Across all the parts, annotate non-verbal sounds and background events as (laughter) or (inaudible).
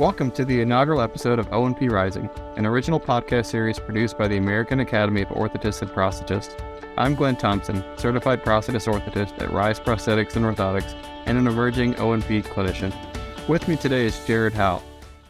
Welcome to the inaugural episode of O&P Rising, an original podcast series produced by the American Academy of Orthotists and Prosthetists. I'm Glen Thompson, certified prosthetist orthotist at Rise Prosthetics and Orthotics, and an emerging O&P clinician. With me today is Jared Howell.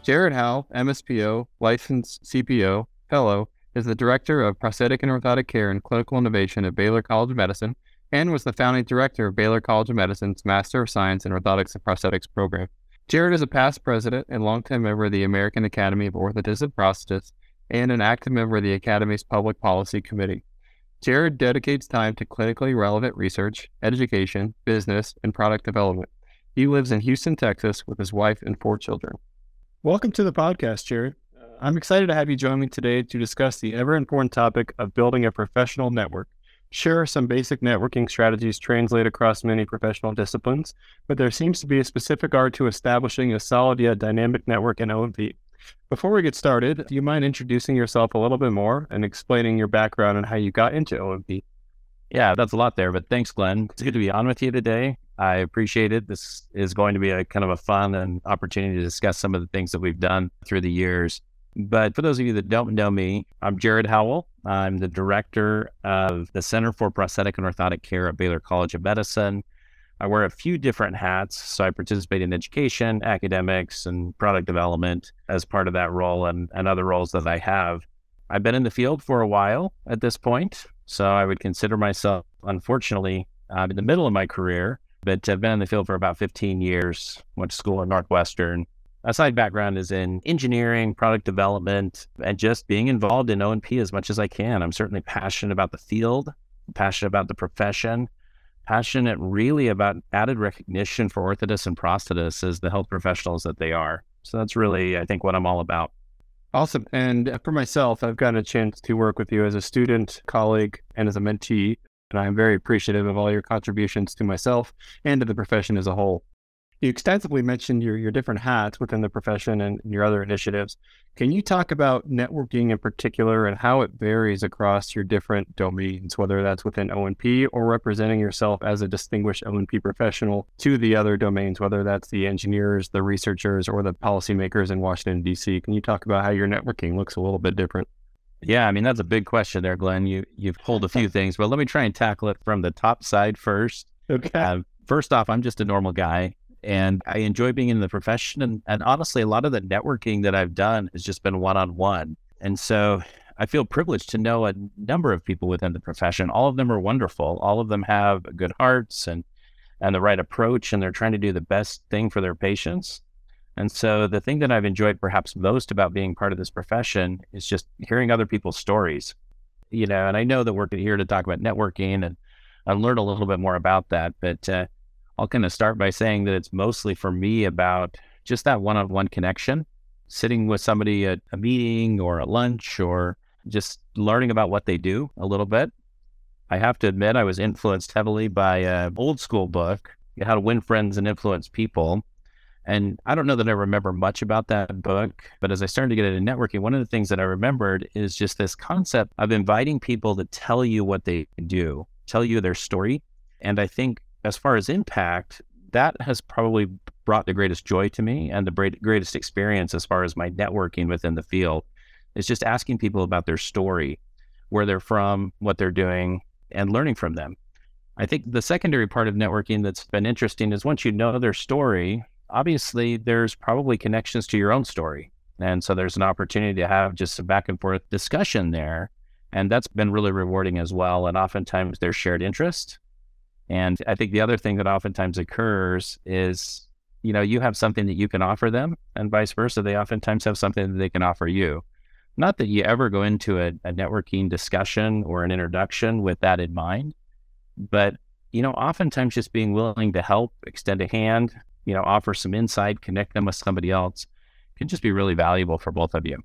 Jared Howell, MSPO, licensed CPO, fellow, is the Director of Prosthetic and Orthotic Care and Clinical Innovation at Baylor College of Medicine and was the founding director of Baylor College of Medicine's Master of Science in Orthotics and Prosthetics program. Jared is a past president and longtime member of the American Academy of Orthotists and Prosthetists and an active member of the Academy's Public Policy Committee. Jared dedicates time to clinically relevant research, education, business, and product development. He lives in Houston, Texas, with his wife and four children. Welcome to the podcast, Jared. I'm excited to have you join me today to discuss the ever important topic of building a professional network. Sure, some basic networking strategies translate across many professional disciplines, but there seems to be a specific art to establishing a solid yet dynamic network in O&P. Before we get started, do you mind introducing yourself a little bit more and explaining your background and how you got into O&P? Yeah, that's a lot there, but thanks, Glen. It's good to be on with you today. I appreciate it. This is going to be a kind of a fun and opportunity to discuss some of the things that we've done through the years. But for those of you that don't know me, I'm Jared Howell. I'm the director of the Center for Prosthetic and Orthotic Care at Baylor College of Medicine. I wear a few different hats. So I participate in education, academics, and product development as part of that role and, and other roles that I have. I've been in the field for a while at this point. So I would consider myself, unfortunately, uh, in the middle of my career, but I've been in the field for about 15 years. Went to school at Northwestern, a side background is in engineering, product development, and just being involved in O&P as much as I can. I'm certainly passionate about the field, passionate about the profession, passionate really about added recognition for orthotists and prosthetists as the health professionals that they are. So that's really, I think, what I'm all about. Awesome. And for myself, I've gotten a chance to work with you as a student, colleague, and as a mentee. And I'm very appreciative of all your contributions to myself and to the profession as a whole. You extensively mentioned your, your different hats within the profession and your other initiatives. Can you talk about networking in particular and how it varies across your different domains, whether that's within O&P or representing yourself as a distinguished O&P professional to the other domains, whether that's the engineers, the researchers, or the policymakers in Washington, D.C.? Can you talk about how your networking looks a little bit different? Yeah, I mean that's a big question there, Glen. You you've pulled a few (laughs) things, but let me try and tackle it from the top side first. Okay. Uh, first off, I'm just a normal guy and I enjoy being in the profession. And, and honestly, a lot of the networking that I've done has just been one on one. And so I feel privileged to know a number of people within the profession. All of them are wonderful. All of them have good hearts and and the right approach, and they're trying to do the best thing for their patients. And so the thing that I've enjoyed perhaps most about being part of this profession is just hearing other people's stories. You know, and I know that we're here to talk about networking and and learn a little bit more about that, but uh, I'll kind of start by saying that it's mostly for me about just that one on one connection, sitting with somebody at a meeting or a lunch or just learning about what they do a little bit. I have to admit, I was influenced heavily by an old school book, How to Win Friends and Influence People. And I don't know that I remember much about that book, but as I started to get into networking, one of the things that I remembered is just this concept of inviting people to tell you what they do, tell you their story. And I think as far as impact, that has probably brought the greatest joy to me and the greatest experience as far as my networking within the field is just asking people about their story, where they're from, what they're doing, and learning from them. I think the secondary part of networking that's been interesting is once you know their story, obviously there's probably connections to your own story. And so there's an opportunity to have just a back and forth discussion there. And that's been really rewarding as well. And oftentimes there's shared interest and I think the other thing that oftentimes occurs is, you know, you have something that you can offer them, and vice versa. They oftentimes have something that they can offer you. Not that you ever go into a, a networking discussion or an introduction with that in mind, but, you know, oftentimes just being willing to help, extend a hand, you know, offer some insight, connect them with somebody else can just be really valuable for both of you.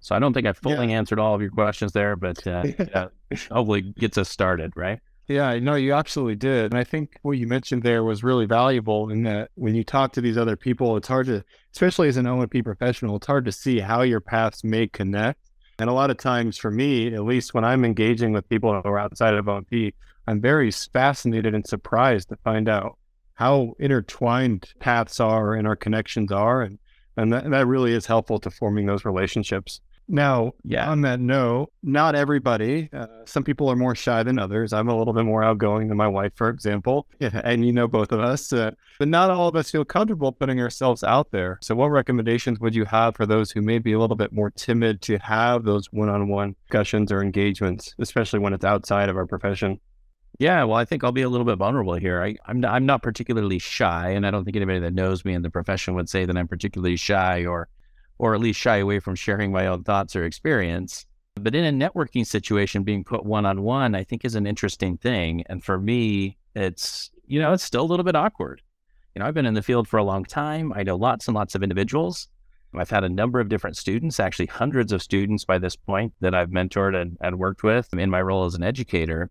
So I don't think I fully yeah. answered all of your questions there, but uh, (laughs) uh, hopefully gets us started, right? Yeah, no, you absolutely did. And I think what you mentioned there was really valuable in that when you talk to these other people, it's hard to, especially as an O&P professional, it's hard to see how your paths may connect. And a lot of times for me, at least when I'm engaging with people who are outside of O&P, I'm very fascinated and surprised to find out how intertwined paths are and our connections are. And And that, that really is helpful to forming those relationships. Now, yeah. on that note, not everybody, uh, some people are more shy than others. I'm a little bit more outgoing than my wife, for example. Yeah, (laughs) and you know both of us. Uh, but not all of us feel comfortable putting ourselves out there. So, what recommendations would you have for those who may be a little bit more timid to have those one on one discussions or engagements, especially when it's outside of our profession? Yeah, well, I think I'll be a little bit vulnerable here. I, am not, I'm not particularly shy, and I don't think anybody that knows me in the profession would say that I'm particularly shy or or at least shy away from sharing my own thoughts or experience. But in a networking situation, being put one on one, I think is an interesting thing. And for me, it's, you know, it's still a little bit awkward. You know, I've been in the field for a long time. I know lots and lots of individuals. I've had a number of different students, actually hundreds of students by this point that I've mentored and, and worked with in my role as an educator.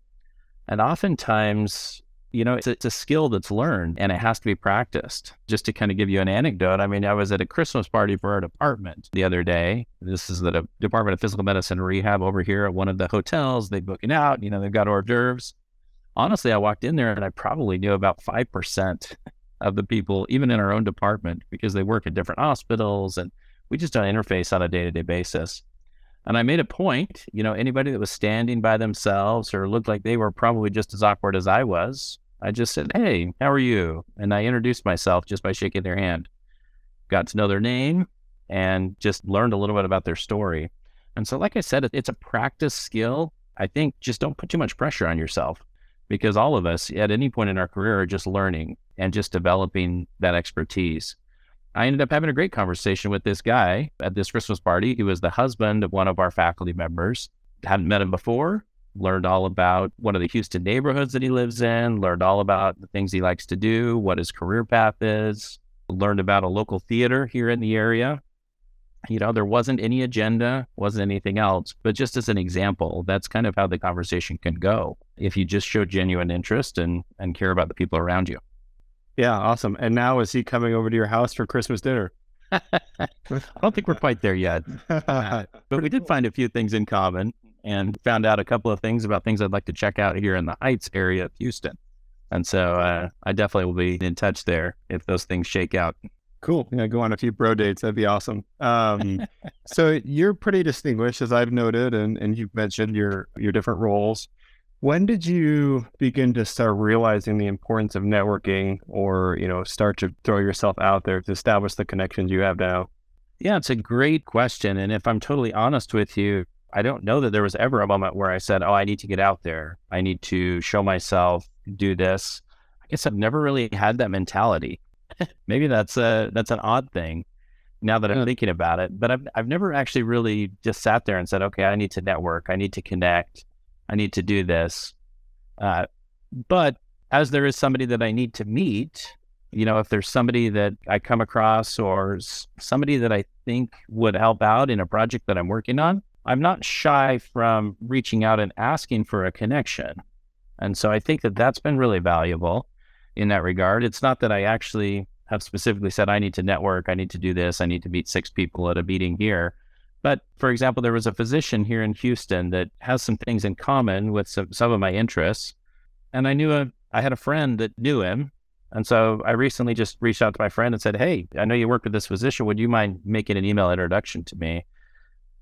And oftentimes, you know, it's a, it's a skill that's learned and it has to be practiced. Just to kind of give you an anecdote, I mean, I was at a Christmas party for our department the other day. This is the Department of Physical Medicine Rehab over here at one of the hotels. They book it out, you know, they've got hors d'oeuvres. Honestly, I walked in there and I probably knew about 5% of the people, even in our own department, because they work at different hospitals and we just don't interface on a day to day basis. And I made a point, you know, anybody that was standing by themselves or looked like they were probably just as awkward as I was, I just said, Hey, how are you? And I introduced myself just by shaking their hand. Got to know their name and just learned a little bit about their story. And so, like I said, it's a practice skill. I think just don't put too much pressure on yourself because all of us at any point in our career are just learning and just developing that expertise. I ended up having a great conversation with this guy at this Christmas party. He was the husband of one of our faculty members. Hadn't met him before, learned all about one of the Houston neighborhoods that he lives in, learned all about the things he likes to do, what his career path is, learned about a local theater here in the area. You know, there wasn't any agenda, wasn't anything else, but just as an example, that's kind of how the conversation can go if you just show genuine interest and and care about the people around you. Yeah, awesome. And now is he coming over to your house for Christmas dinner? (laughs) I don't think we're quite there yet. (laughs) but we did find a few things in common and found out a couple of things about things I'd like to check out here in the Heights area of Houston. And so uh, I definitely will be in touch there if those things shake out. Cool. Yeah, go on a few bro dates. That'd be awesome. Um, (laughs) so you're pretty distinguished, as I've noted, and, and you've mentioned your your different roles. When did you begin to start realizing the importance of networking, or you know, start to throw yourself out there to establish the connections you have now? Yeah, it's a great question. And if I'm totally honest with you, I don't know that there was ever a moment where I said, "Oh, I need to get out there. I need to show myself, do this." I guess I've never really had that mentality. (laughs) Maybe that's a that's an odd thing now that I'm thinking about it. But I've I've never actually really just sat there and said, "Okay, I need to network. I need to connect. I need to do this." Uh, but as there is somebody that I need to meet, you know, if there's somebody that I come across or somebody that I think would help out in a project that I'm working on, I'm not shy from reaching out and asking for a connection. And so I think that that's been really valuable in that regard. It's not that I actually have specifically said, I need to network, I need to do this, I need to meet six people at a meeting here. But for example, there was a physician here in Houston that has some things in common with some, some of my interests. And I knew a, I had a friend that knew him. And so I recently just reached out to my friend and said, Hey, I know you work with this physician. Would you mind making an email introduction to me?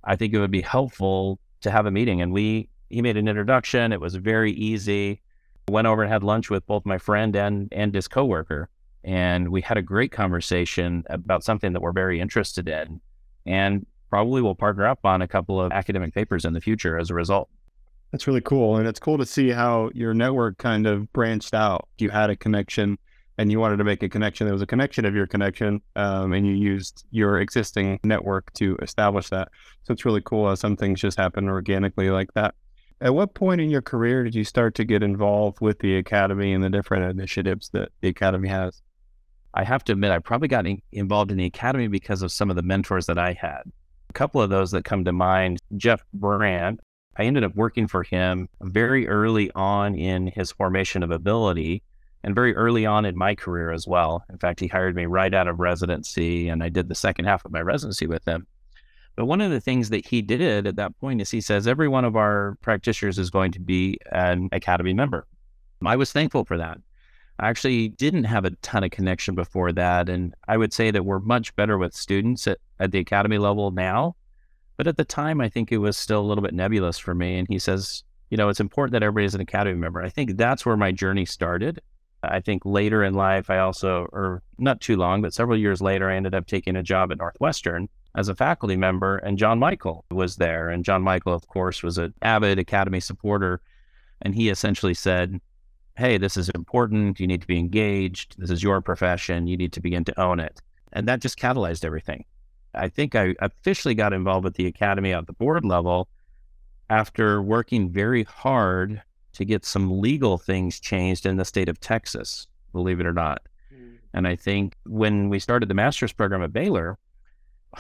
I think it would be helpful to have a meeting. And we, he made an introduction. It was very easy. Went over and had lunch with both my friend and, and his coworker. And we had a great conversation about something that we're very interested in. And probably will partner up on a couple of academic papers in the future as a result. That's really cool. And it's cool to see how your network kind of branched out. You had a connection and you wanted to make a connection. There was a connection of your connection, um, and you used your existing network to establish that. So it's really cool how some things just happen organically like that. At what point in your career did you start to get involved with the academy and the different initiatives that the academy has? I have to admit, I probably got in- involved in the academy because of some of the mentors that I had. A couple of those that come to mind Jeff Brandt. I ended up working for him very early on in his formation of ability and very early on in my career as well. In fact, he hired me right out of residency, and I did the second half of my residency with him. But one of the things that he did at that point is he says every one of our practitioners is going to be an academy member. I was thankful for that. I actually didn't have a ton of connection before that. And I would say that we're much better with students at, at the academy level now. But at the time, I think it was still a little bit nebulous for me. And he says, you know, it's important that everybody is an academy member. I think that's where my journey started. I think later in life, I also, or not too long, but several years later, I ended up taking a job at Northwestern as a faculty member, and John Michael was there. And John Michael, of course, was an avid Academy supporter. And he essentially said, Hey, this is important. You need to be engaged. This is your profession. You need to begin to own it. And that just catalyzed everything. I think I officially got involved with the Academy at the board level after working very hard to get some legal things changed in the state of Texas, believe it or not. Mm. And I think when we started the master's program at Baylor,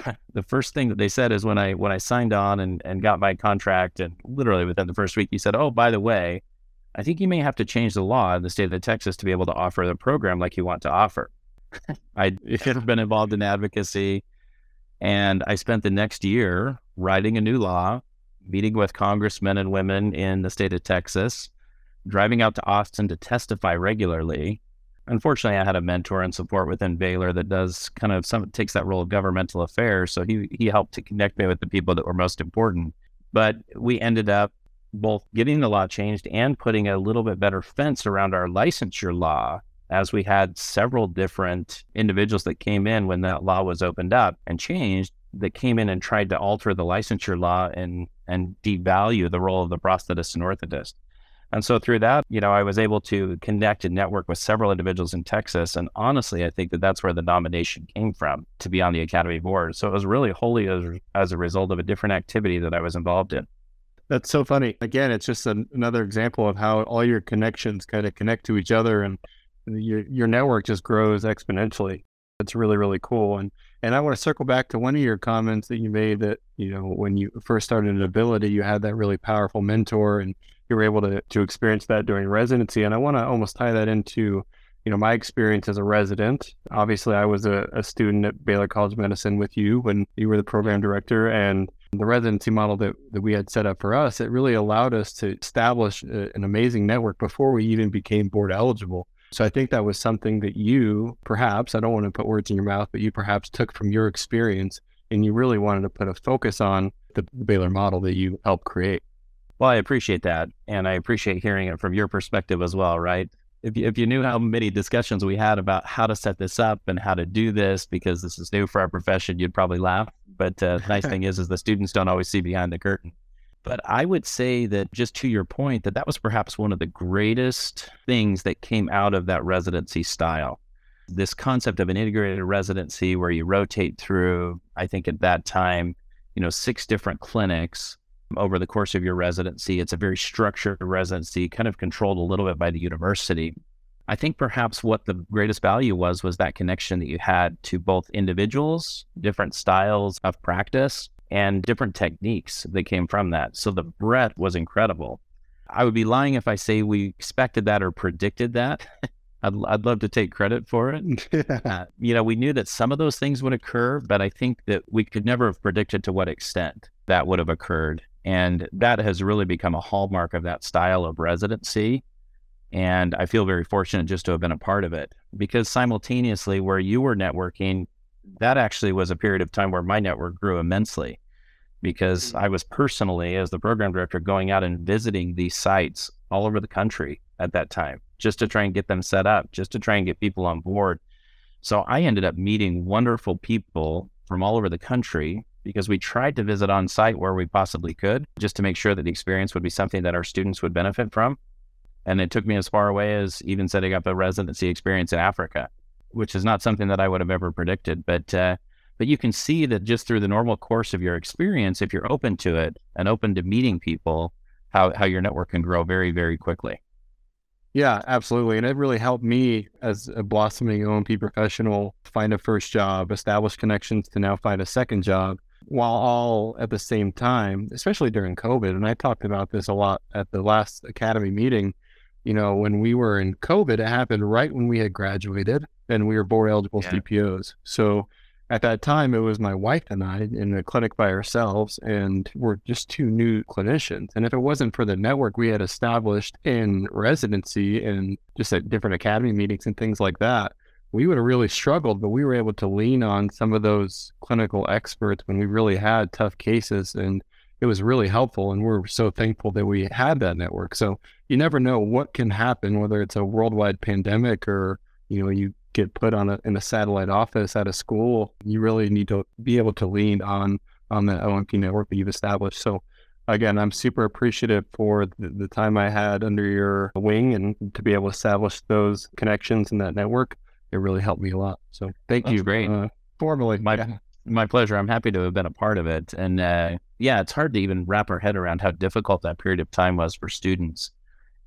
(laughs) the first thing that they said is when I when I signed on and, and got my contract and literally within the first week he said, Oh, by the way, I think you may have to change the law in the state of Texas to be able to offer the program like you want to offer. (laughs) I (laughs) have been involved in advocacy and I spent the next year writing a new law meeting with congressmen and women in the state of Texas, driving out to Austin to testify regularly. Unfortunately, I had a mentor and support within Baylor that does kind of some takes that role of governmental affairs. So he he helped to connect me with the people that were most important. But we ended up both getting the law changed and putting a little bit better fence around our licensure law as we had several different individuals that came in when that law was opened up and changed that came in and tried to alter the licensure law and and devalue the role of the prosthetist and orthotist. And so through that, you know, I was able to connect and network with several individuals in Texas. And honestly, I think that that's where the nomination came from to be on the Academy board. So it was really wholly as, as a result of a different activity that I was involved in. That's so funny. Again, it's just an, another example of how all your connections kind of connect to each other and your, your network just grows exponentially. It's really, really cool. And and I want to circle back to one of your comments that you made that, you know, when you first started in ability, you had that really powerful mentor and you were able to, to experience that during residency. And I want to almost tie that into, you know, my experience as a resident. Obviously, I was a, a student at Baylor College of Medicine with you when you were the program director. And the residency model that, that we had set up for us, it really allowed us to establish a, an amazing network before we even became board eligible. So I think that was something that you perhaps, I don't want to put words in your mouth, but you perhaps took from your experience and you really wanted to put a focus on the, Baylor model that you helped create. Well, I appreciate that. And I appreciate hearing it from your perspective as well, right? If you, if you knew how many discussions we had about how to set this up and how to do this, because this is new for our profession, you'd probably laugh. But uh, the nice (laughs) thing is, is the students don't always see behind the curtain. But I would say that just to your point, that that was perhaps one of the greatest things that came out of that residency style. This concept of an integrated residency where you rotate through, I think at that time, you know, six different clinics over the course of your residency. It's a very structured residency, kind of controlled a little bit by the university. I think perhaps what the greatest value was was that connection that you had to both individuals, different styles of practice, and different techniques that came from that. So the breadth was incredible. I would be lying if I say we expected that or predicted that. (laughs) I'd, I'd love to take credit for it. (laughs) uh, you know, we knew that some of those things would occur, but I think that we could never have predicted to what extent that would have occurred. And that has really become a hallmark of that style of residency. And I feel very fortunate just to have been a part of it because simultaneously, where you were networking, that actually was a period of time where my network grew immensely because mm-hmm. I was personally, as the program director, going out and visiting these sites all over the country at that time just to try and get them set up, just to try and get people on board. So I ended up meeting wonderful people from all over the country because we tried to visit on site where we possibly could just to make sure that the experience would be something that our students would benefit from. And it took me as far away as even setting up a residency experience in Africa, which is not something that I would have ever predicted. But uh, but you can see that just through the normal course of your experience, if you're open to it and open to meeting people, how, how your network can grow very, very quickly. Yeah, absolutely. And it really helped me as a blossoming O&P professional find a first job, establish connections to now find a second job while all at the same time, especially during COVID. And I talked about this a lot at the last academy meeting. You know, when we were in COVID, it happened right when we had graduated and we were board eligible yeah. CPOs. So at that time, it was my wife and I in the clinic by ourselves, and we're just two new clinicians. And if it wasn't for the network we had established in residency and just at different academy meetings and things like that, we would have really struggled. But we were able to lean on some of those clinical experts when we really had tough cases, and it was really helpful. And we're so thankful that we had that network. So you never know what can happen, whether it's a worldwide pandemic or you know you get put on a in a satellite office at a school, you really need to be able to lean on on the O&P network that you've established. So again, I'm super appreciative for the, the, time I had under your wing and to be able to establish those connections in that network. It really helped me a lot. So thank That's you. Great. Uh, formally. My, yeah. my pleasure. I'm happy to have been a part of it. And uh, yeah, it's hard to even wrap our head around how difficult that period of time was for students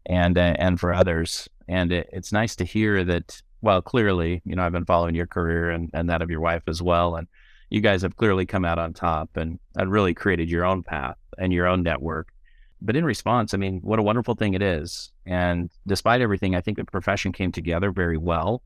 and uh, and for others. And it, it's nice to hear that well, clearly, you know, I've been following your career and, and that of your wife as well. And you guys have clearly come out on top and, and really created your own path and your own network. But in response, I mean, what a wonderful thing it is. And despite everything, I think the profession came together very well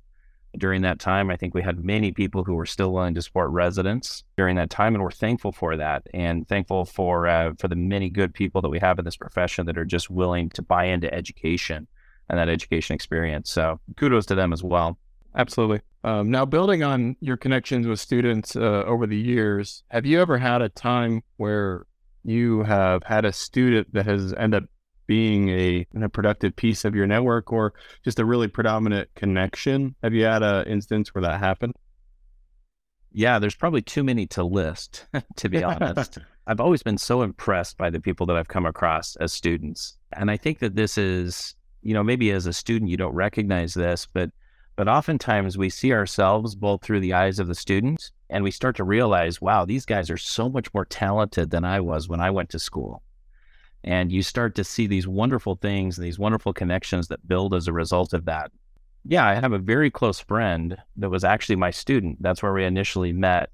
during that time. I think we had many people who were still willing to support residents during that time, and we're thankful for that, and thankful for uh, for the many good people that we have in this profession that are just willing to buy into education and that education experience. So kudos to them as well. Absolutely. Um, now, building on your connections with students uh, over the years, have you ever had a time where you have had a student that has ended up being a, a productive piece of your network or just a really predominant connection? Have you had an instance where that happened? Yeah, there's probably too many to list, (laughs) to be honest. (laughs) I've always been so impressed by the people that I've come across as students. And I think that this is you know, maybe as a student you don't recognize this, but but oftentimes we see ourselves both through the eyes of the students and we start to realize, wow, these guys are so much more talented than I was when I went to school. And you start to see these wonderful things and these wonderful connections that build as a result of that. Yeah, I have a very close friend that was actually my student. That's where we initially met.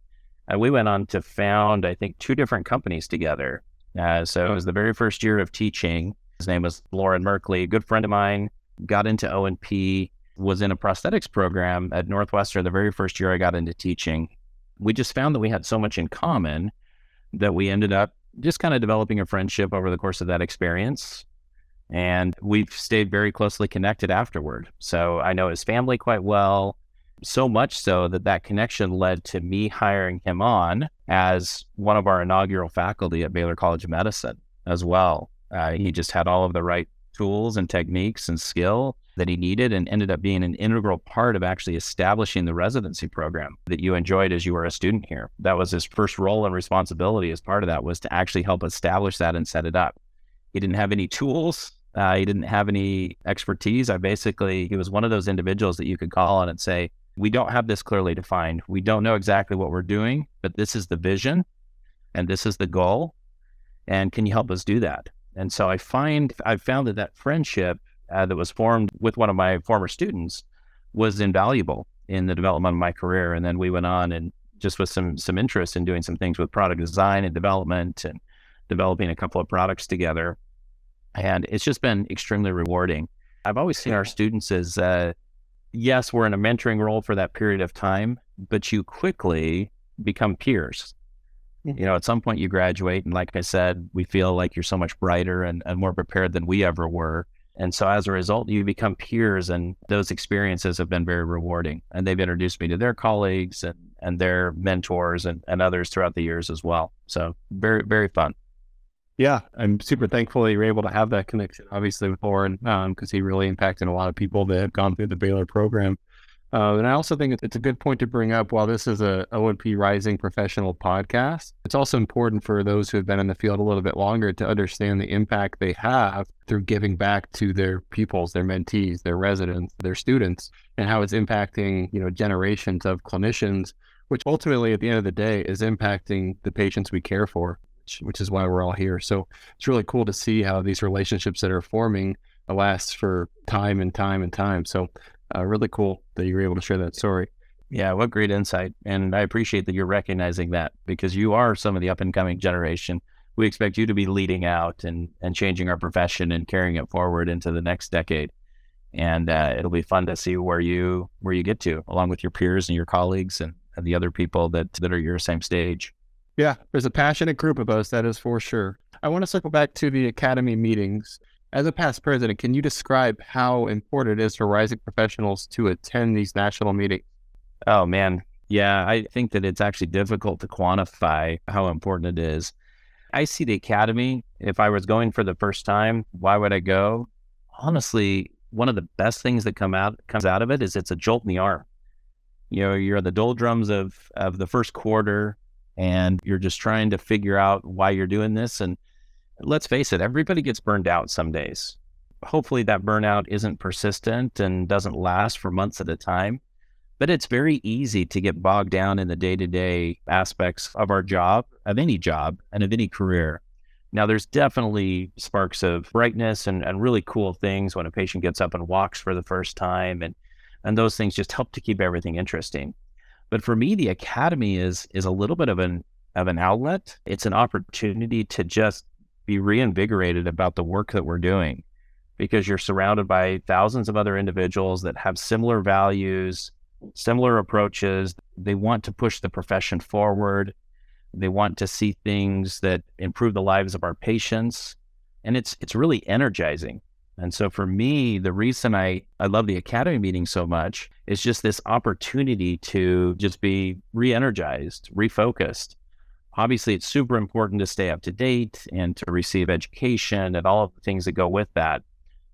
And we went on to found, I think, two different companies together. Uh, so it was the very first year of teaching. His name was Lauren Merkley, a good friend of mine, got into O&P, was in a prosthetics program at Northwestern the very first year I got into teaching. We just found that we had so much in common that we ended up just kind of developing a friendship over the course of that experience. And we've stayed very closely connected afterward. So I know his family quite well, so much so that that connection led to me hiring him on as one of our inaugural faculty at Baylor College of Medicine as well. Uh, he just had all of the right tools and techniques and skill that he needed and ended up being an integral part of actually establishing the residency program that you enjoyed as you were a student here. That was his first role and responsibility as part of that was to actually help establish that and set it up. He didn't have any tools. Uh, he didn't have any expertise. I basically, he was one of those individuals that you could call on and say, we don't have this clearly defined. We don't know exactly what we're doing, but this is the vision and this is the goal. And can you help us do that? And so I find I've found that that friendship uh, that was formed with one of my former students was invaluable in the development of my career. And then we went on and just with some some interest in doing some things with product design and development and developing a couple of products together. And it's just been extremely rewarding. I've always seen our students as uh, yes, we're in a mentoring role for that period of time, but you quickly become peers you know, at some point you graduate, and like I said, we feel like you're so much brighter and, and more prepared than we ever were. And so as a result, you become peers, and those experiences have been very rewarding. And they've introduced me to their colleagues and, and their mentors and, and others throughout the years as well. So very, very fun. Yeah, I'm super thankful that you're able to have that connection, obviously, with Lauren, because um, he really impacted a lot of people that have gone through the Baylor program. Uh, and I also think it's a good point to bring up while this is a O&P Rising professional podcast, it's also important for those who have been in the field a little bit longer to understand the impact they have through giving back to their pupils, their mentees, their residents, their students, and how it's impacting, you know, generations of clinicians, which ultimately at the end of the day is impacting the patients we care for, which, which is why we're all here. So it's really cool to see how these relationships that are forming last for time and time and time. So uh, really cool that you were able to share that story. Yeah, what great insight. And I appreciate that you're recognizing that because you are some of the up and coming generation. We expect you to be leading out and, and changing our profession and carrying it forward into the next decade. And uh, it'll be fun to see where you where you get to, along with your peers and your colleagues and, and the other people that, that are your same stage. Yeah, there's a passionate group of us, that is for sure. I want to circle back to the academy meetings. As a past president, can you describe how important it is for rising professionals to attend these national meetings? Oh, man. Yeah, I think that it's actually difficult to quantify how important it is. I see the academy. If I was going for the first time, why would I go? Honestly, one of the best things that come out comes out of it is it's a jolt in the arm. You know, you're the doldrums of of the first quarter, and you're just trying to figure out why you're doing this. And let's face it, everybody gets burned out some days. Hopefully, that burnout isn't persistent and doesn't last for months at a time. But it's very easy to get bogged down in the day to day aspects of our job, of any job, and of any career. Now, there's definitely sparks of brightness and, and really cool things when a patient gets up and walks for the first time. And, and those things just help to keep everything interesting. But for me, the academy is is a little bit of an of an outlet. It's an opportunity to just be reinvigorated about the work that we're doing because you're surrounded by thousands of other individuals that have similar values, similar approaches. They want to push the profession forward. They want to see things that improve the lives of our patients. And it's it's really energizing. And so for me, the reason I, I love the academy meeting so much is just this opportunity to just be re-energized, refocused. Obviously, it's super important to stay up to date and to receive education and all of the things that go with that.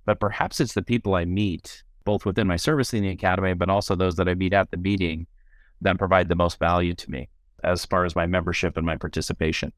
But perhaps it's the people I meet both within my service in the academy, but also those that I meet at the meeting that provide the most value to me as far as my membership and my participation.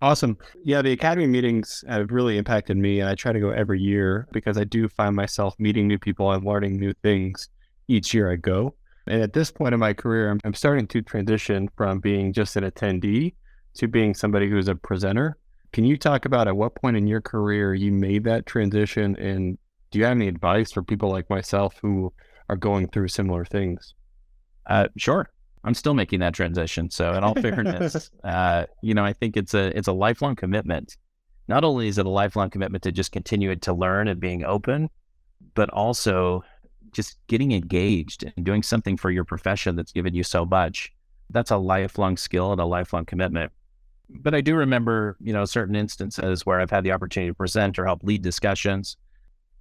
Awesome. Yeah, the academy meetings have really impacted me. And I try to go every year because I do find myself meeting new people and learning new things each year I go. And at this point in my career, I'm, I'm starting to transition from being just an attendee to being somebody who's a presenter. Can you talk about at what point in your career you made that transition and do you have any advice for people like myself who are going through similar things? Uh, sure. I'm still making that transition. So, in all fairness, (laughs) uh, you know, I think it's a it's a lifelong commitment. Not only is it a lifelong commitment to just continue to learn and being open, but also just getting engaged and doing something for your profession that's given you so much. That's a lifelong skill and a lifelong commitment. But I do remember, you know, certain instances where I've had the opportunity to present or help lead discussions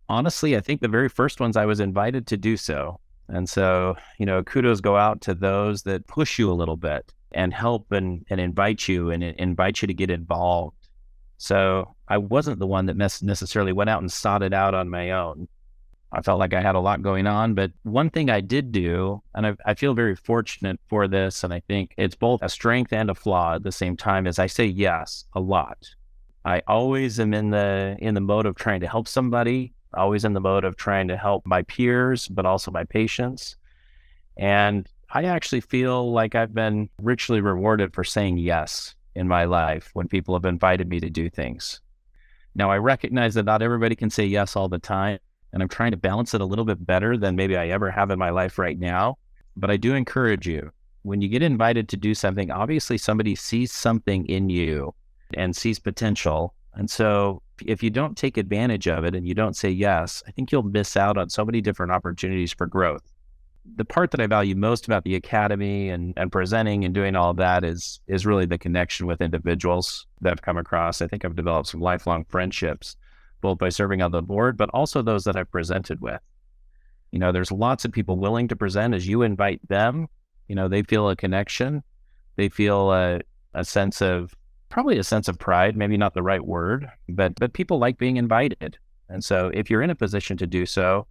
honestly, I think the very first ones I was invited to do so. And so, you know, kudos go out to those that push you a little bit and help and, and invite you and invite you to get involved. So I wasn't the one that necessarily went out and sought it out on my own. I felt like I had a lot going on. But one thing I did do, and I, I, feel very fortunate for this, and I think it's both a strength and a flaw at the same time, is I say yes a lot. I always am in the in the mode of trying to help somebody always in the mode of trying to help my peers, but also my patients. And I actually feel like I've been richly rewarded for saying yes in my life when people have invited me to do things. Now, I recognize that not everybody can say yes all the time, and I'm trying to balance it a little bit better than maybe I ever have in my life right now. But I do encourage you when you get invited to do something, obviously somebody sees something in you and sees potential. And so if you don't take advantage of it and you don't say yes, I think you'll miss out on so many different opportunities for growth. The part that I value most about the academy and, and presenting and doing all that is is really the connection with individuals that I've come across. I think I've developed some lifelong friendships, both by serving on the board, but also those that I've presented with. You know, there's lots of people willing to present as you invite them. You know, they feel a connection, they feel a, a sense of probably a sense of pride, maybe not the right word, but but people like being invited. And so if you're in a position to do so,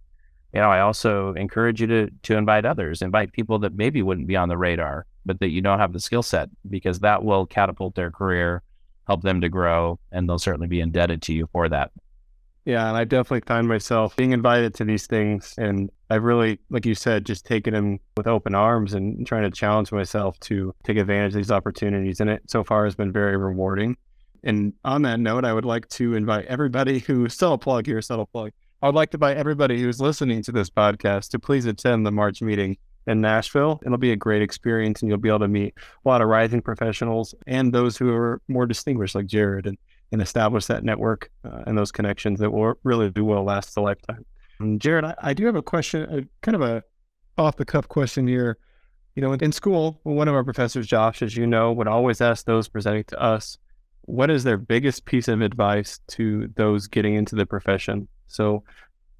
you know, I also encourage you to to invite others, invite people that maybe wouldn't be on the radar, but that you don't have the skill set because that will catapult their career, help them to grow, and they'll certainly be indebted to you for that. Yeah, and I definitely find myself being invited to these things. And I've really, like you said, just taken them with open arms and trying to challenge myself to take advantage of these opportunities. And it so far has been very rewarding. And on that note, I would like to invite everybody who (laughs) still a plug here, still a plug. I would like to invite everybody who's listening to this podcast to please attend the March meeting in Nashville. It'll be a great experience and you'll be able to meet a lot of rising professionals and those who are more distinguished like Jared. And and establish that network uh, and those connections that will really do will last a lifetime. And Jared, I, I, do have a question, a, kind of a off the cuff question here. You know, in school, one of our professors, Josh, as you know, would always ask those presenting to us, what is their biggest piece of advice to those getting into the profession? So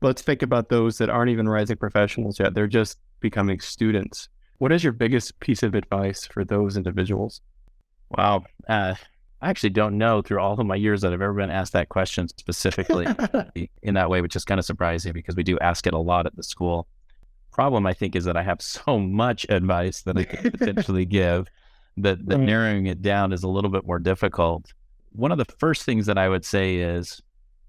let's think about those that aren't even rising professionals yet. They're just becoming students. What is your biggest piece of advice for those individuals? Wow. Uh, I actually don't know through all of my years that I've ever been asked that question specifically (laughs) in that way, which is kind of surprising because we do ask it a lot at the school. Problem, I think, is that I have (laughs) so much advice that I could potentially (laughs) give that, that narrowing it down is a little bit more difficult. One of the first things that I would say is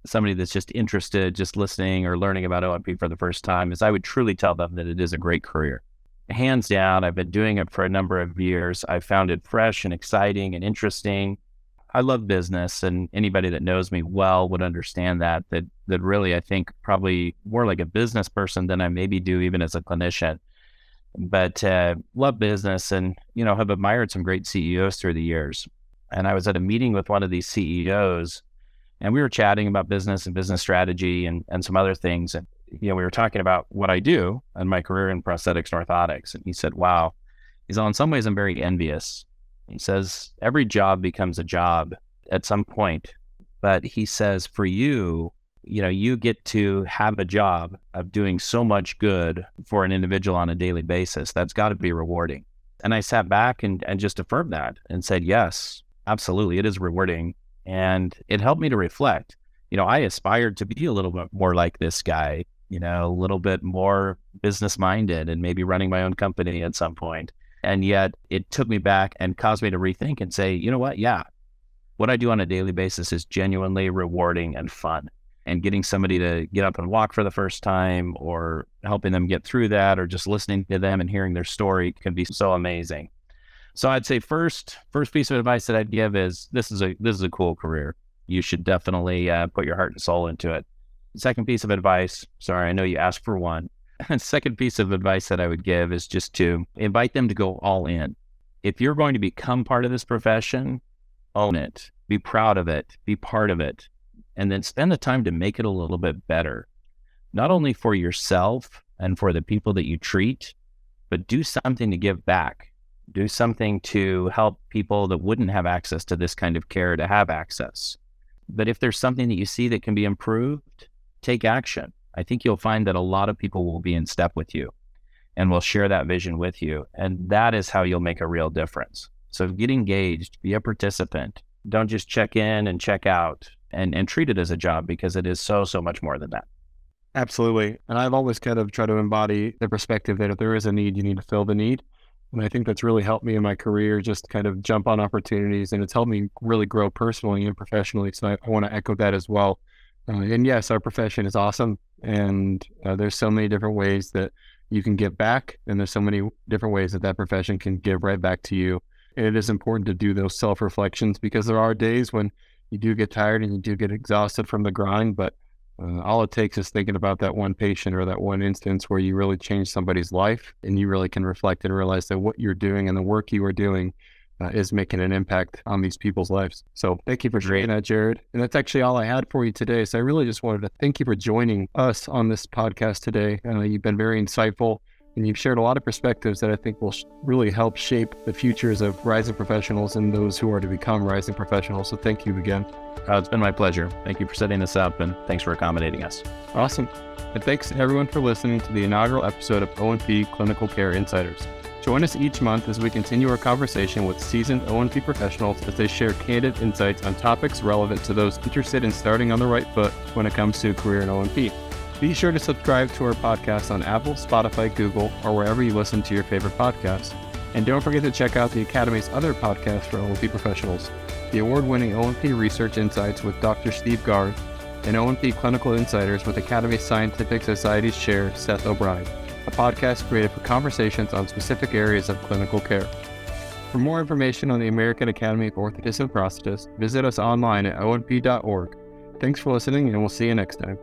somebody that's just interested, just listening or learning about O&P for the first time, is I would truly tell them that it is a great career. Hands down, I've been doing it for a number of years. I found it fresh and exciting and interesting. I love business, and anybody that knows me well would understand that. That that really, I think, probably more like a business person than I maybe do even as a clinician. But uh, love business, and you know, have admired some great CEOs through the years. And I was at a meeting with one of these CEOs, and we were chatting about business and business strategy and and some other things. And you know, we were talking about what I do and my career in prosthetics and orthotics. And he said, "Wow," he's in some ways I'm very envious he says every job becomes a job at some point. But he says for you, you know, you get to have a job of doing so much good for an individual on a daily basis. That's got to be rewarding. And I sat back and, and just affirmed that and said, yes, absolutely. It is rewarding. And it helped me to reflect. You know, I aspired to be a little bit more like this guy, you know, a little bit more business minded and maybe running my own company at some point. And yet it took me back and caused me to rethink and say, you know what? Yeah, what I do on a daily basis is genuinely rewarding and fun. And getting somebody to get up and walk for the first time or helping them get through that or just listening to them and hearing their story can be so amazing. So I'd say first, first piece of advice that I'd give is this is a this is a cool career. You should definitely uh, put your heart and soul into it. Second piece of advice, sorry, I know you asked for one, (laughs) second piece of advice that I would give is just to invite them to go all in. If you're going to become part of this profession, own it, be proud of it, be part of it, and then spend the time to make it a little bit better, not only for yourself and for the people that you treat, but do something to give back. Do something to help people that wouldn't have access to this kind of care to have access. But if there's something that you see that can be improved, take action I think you'll find that a lot of people will be in step with you and will share that vision with you. And that is how you'll make a real difference. So get engaged, be a participant. Don't just check in and check out and, and treat it as a job because it is so, so much more than that. Absolutely. And I've always kind of tried to embody the perspective that if there is a need, you need to fill the need. And I think that's really helped me in my career, just kind of jump on opportunities. And it's helped me really grow personally and professionally. So I, I want to echo that as well. Uh, and yes, our profession is awesome, and uh, there's so many different ways that you can give back, and there's so many different ways that that profession can give right back to you. And it is important to do those self reflections because there are days when you do get tired and you do get exhausted from the grind, but uh, all it takes is thinking about that one patient or that one instance where you really change somebody's life, and you really can reflect and realize that what you're doing and the work you are doing uh, is making an impact on these people's lives. So thank you for sharing that, Jared. And that's actually all I had for you today. So I really just wanted to thank you for joining us on this podcast today. Uh, you've been very insightful and you've shared a lot of perspectives that I think will sh- really help shape the futures of rising professionals and those who are to become rising professionals. So thank you again. Oh, it's been my pleasure. Thank you for setting this up and thanks for accommodating us. Awesome. And thanks to everyone for listening to the inaugural episode of O&P Clinical Care Insiders. Join us each month as we continue our conversation with seasoned O&P professionals as they share candid insights on topics relevant to those interested in starting on the right foot when it comes to a career in O&P. Be sure to subscribe to our podcast on Apple, Spotify, Google, or wherever you listen to your favorite podcasts. And don't forget to check out the Academy's other podcasts for O&P professionals, the award-winning O&P Research Insights with Dr. Steve Gard, and O&P Clinical Insiders with Academy Scientific Society's Chair, Seth O'Brien a podcast created for conversations on specific areas of clinical care. For more information on the American Academy of Orthotists and Prosthetists, visit us online at oandp.org. Thanks for listening, and we'll see you next time.